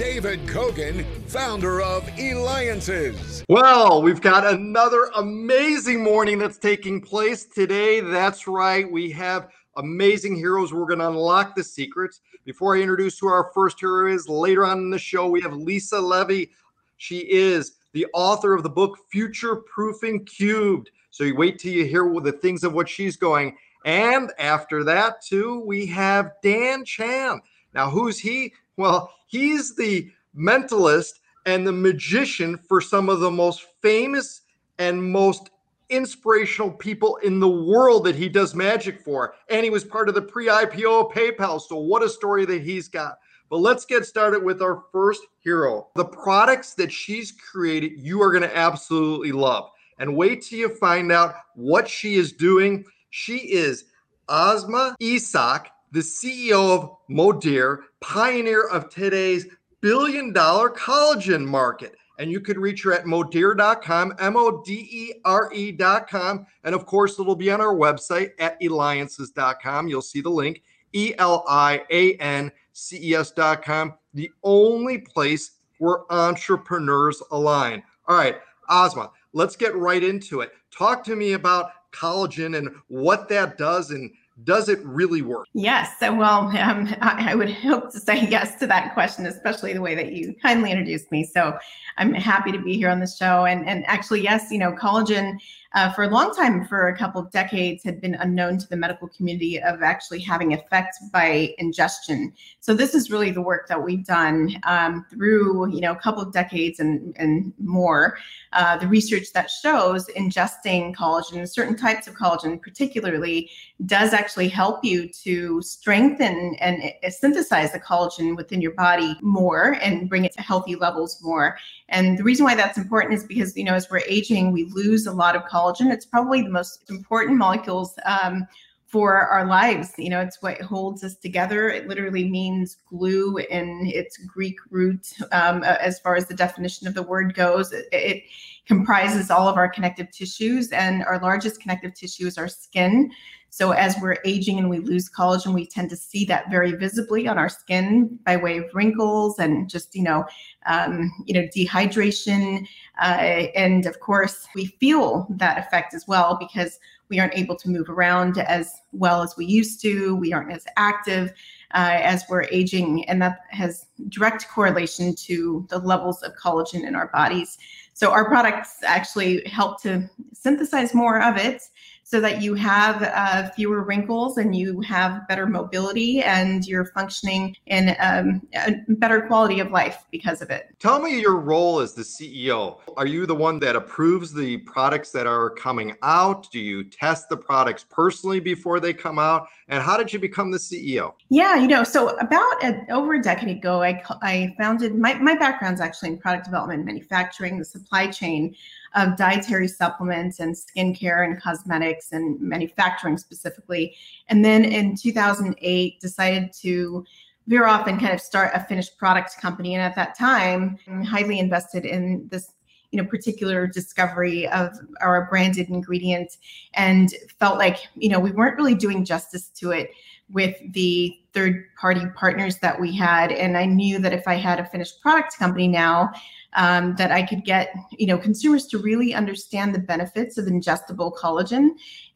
David Cogan, founder of Eliances. Well, we've got another amazing morning that's taking place today. That's right. We have amazing heroes. We're going to unlock the secrets. Before I introduce who our first hero is, later on in the show, we have Lisa Levy. She is the author of the book Future Proofing Cubed. So you wait till you hear the things of what she's going. And after that, too, we have Dan Chan. Now, who's he? Well, he's the mentalist and the magician for some of the most famous and most inspirational people in the world that he does magic for. And he was part of the pre IPO PayPal. So, what a story that he's got. But let's get started with our first hero. The products that she's created, you are going to absolutely love. And wait till you find out what she is doing. She is Asma Ishaq, the CEO of Modere, pioneer of today's billion dollar collagen market. And you can reach her at modere.com, M O D E R E.com. And of course, it'll be on our website at eliances.com. You'll see the link, E L I A N C E S.com, the only place where entrepreneurs align. All right, Asma, let's get right into it. Talk to me about collagen and what that does and does it really work? Yes. Well, um, I, I, would hope to say yes to that question, especially the way that you kindly introduced me. So, I'm happy to be here on the show. And and actually, yes, you know, collagen uh, for a long time, for a couple of decades, had been unknown to the medical community of actually having effect by ingestion. So this is really the work that we've done um, through you know a couple of decades and and more. Uh, the research that shows ingesting collagen, certain types of collagen, particularly, does actually help you to strengthen and uh, synthesize the collagen within your body more and bring it to healthy levels more. And the reason why that's important is because you know as we're aging, we lose a lot of collagen collagen. It's probably the most important molecules um, for our lives. You know, it's what holds us together. It literally means glue in its Greek root, um, as far as the definition of the word goes. It, it, comprises all of our connective tissues, and our largest connective tissue is our skin. So as we're aging and we lose collagen, we tend to see that very visibly on our skin by way of wrinkles and just you know, um, you know, dehydration, uh, and of course we feel that effect as well because we aren't able to move around as well as we used to. We aren't as active uh, as we're aging, and that has direct correlation to the levels of collagen in our bodies. So our products actually help to synthesize more of it so that you have uh, fewer wrinkles and you have better mobility and you're functioning in um, a better quality of life because of it. Tell me your role as the CEO. Are you the one that approves the products that are coming out? Do you test the products personally before they come out? And how did you become the CEO? Yeah, you know, so about a, over a decade ago, I, I founded my, my background's actually in product development, manufacturing, the supply chain of dietary supplements and skincare and cosmetics and manufacturing specifically. And then in 2008, decided to veer off and kind of start a finished product company. And at that time, I'm highly invested in this you know particular discovery of our branded ingredient and felt like you know we weren't really doing justice to it with the third party partners that we had and i knew that if i had a finished product company now um, that I could get, you know, consumers to really understand the benefits of ingestible collagen.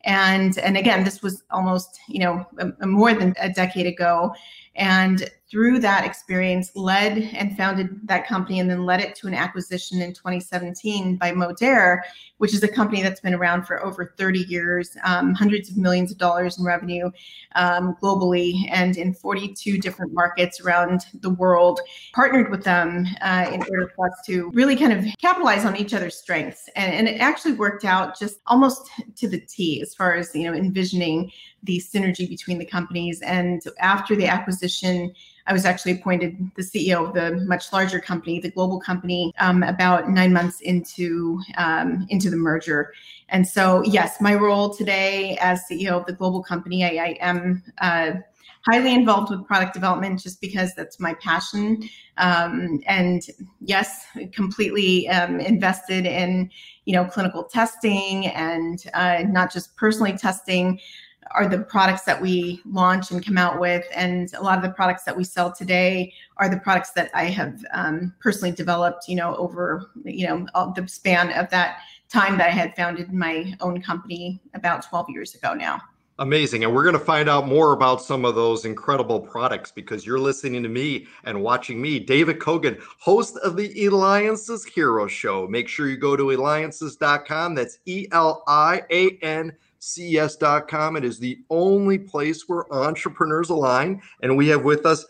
And and again, this was almost, you know, a, a more than a decade ago. And through that experience, led and founded that company and then led it to an acquisition in 2017 by Modere, which is a company that's been around for over 30 years, um, hundreds of millions of dollars in revenue um, globally, and in 42 different markets around the world. Partnered with them uh, in order for us to really kind of capitalize on each other's strengths. And, and it actually worked out just almost to the T as far as, you know, envisioning the synergy between the companies. And after the acquisition, I was actually appointed the CEO of the much larger company, the global company, um, about nine months into um, into the merger. And so, yes, my role today as CEO of the global company, I, I am. Uh, highly involved with product development just because that's my passion. Um, and yes, completely um, invested in you know clinical testing and uh, not just personally testing are the products that we launch and come out with and a lot of the products that we sell today are the products that i have um, personally developed you know over you know the span of that time that i had founded my own company about 12 years ago now Amazing. And we're going to find out more about some of those incredible products because you're listening to me and watching me, David Cogan, host of the Eliances Hero Show. Make sure you go to eliances.com. That's E L I A N C S.com. It is the only place where entrepreneurs align. And we have with us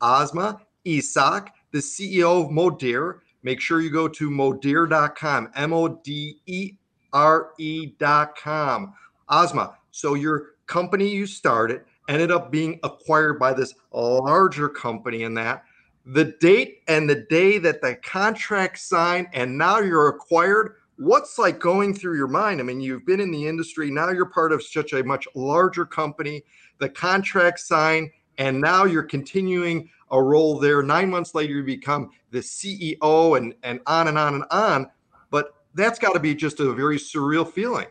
Asma Ishaq, the CEO of Modere. Make sure you go to modere.com, M O D E R E.com. Asma, so your company you started ended up being acquired by this larger company and that the date and the day that the contract signed and now you're acquired what's like going through your mind i mean you've been in the industry now you're part of such a much larger company the contract signed and now you're continuing a role there nine months later you become the ceo and and on and on and on but that's got to be just a very surreal feeling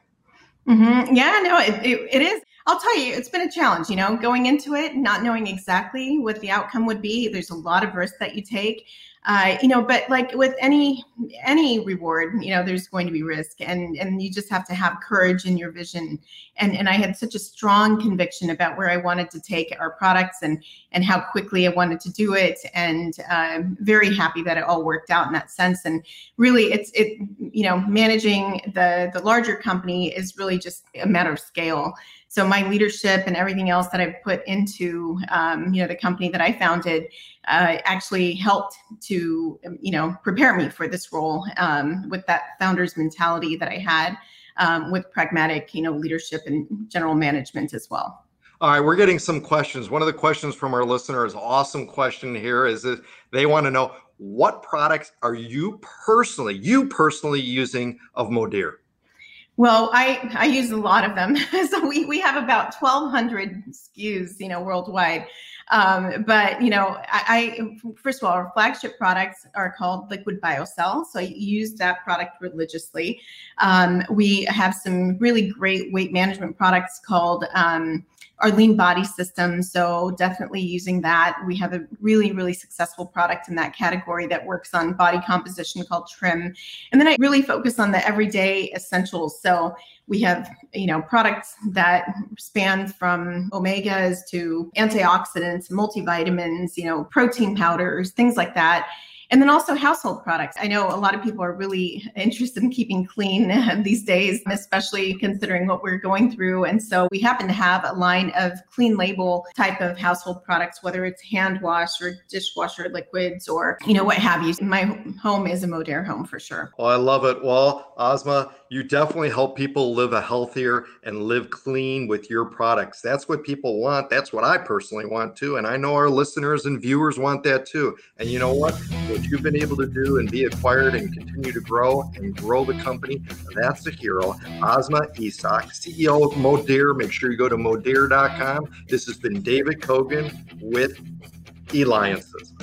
Mm-hmm. Yeah, no, it, it, it is. I'll tell you, it's been a challenge, you know, going into it, not knowing exactly what the outcome would be. There's a lot of risk that you take uh, you know but like with any any reward you know there's going to be risk and and you just have to have courage in your vision. And and i had such a strong conviction about where i wanted to take our products and and how quickly i wanted to do it and i'm uh, very happy that it all worked out in that sense. And really it's it you know managing the the larger company is really just a matter of scale so my leadership and everything else that I've put into, um, you know, the company that I founded uh, actually helped to, you know, prepare me for this role um, with that founder's mentality that I had um, with pragmatic, you know, leadership and general management as well. All right, we're getting some questions. One of the questions from our listeners, awesome question here, is that they want to know what products are you personally, you personally using of Modere? Well, I, I use a lot of them. so we, we have about 1,200 SKUs, you know, worldwide. Um, but, you know, I, I, first of all, our flagship products are called Liquid BioCell. So I use that product religiously. Um, we have some really great weight management products called um, our lean body system. So definitely using that. We have a really, really successful product in that category that works on body composition called Trim. And then I really focus on the everyday essentials. So we have, you know, products that span from omegas to antioxidants, multivitamins, you know, protein powders, things like that. And then also household products. I know a lot of people are really interested in keeping clean these days, especially considering what we're going through. And so we happen to have a line of clean label type of household products, whether it's hand wash or dishwasher liquids or, you know, what have you. My home is a Modere home for sure. Well, I love it. Well, Asma, you definitely help people live a healthier and live clean with your products. That's what people want. That's what I personally want too. And I know our listeners and viewers want that too. And you know what? What you've been able to do and be acquired and continue to grow and grow the company, that's the hero. Asma Ishaq, CEO of Modere. Make sure you go to modere.com. This has been David Cogan with Eliances.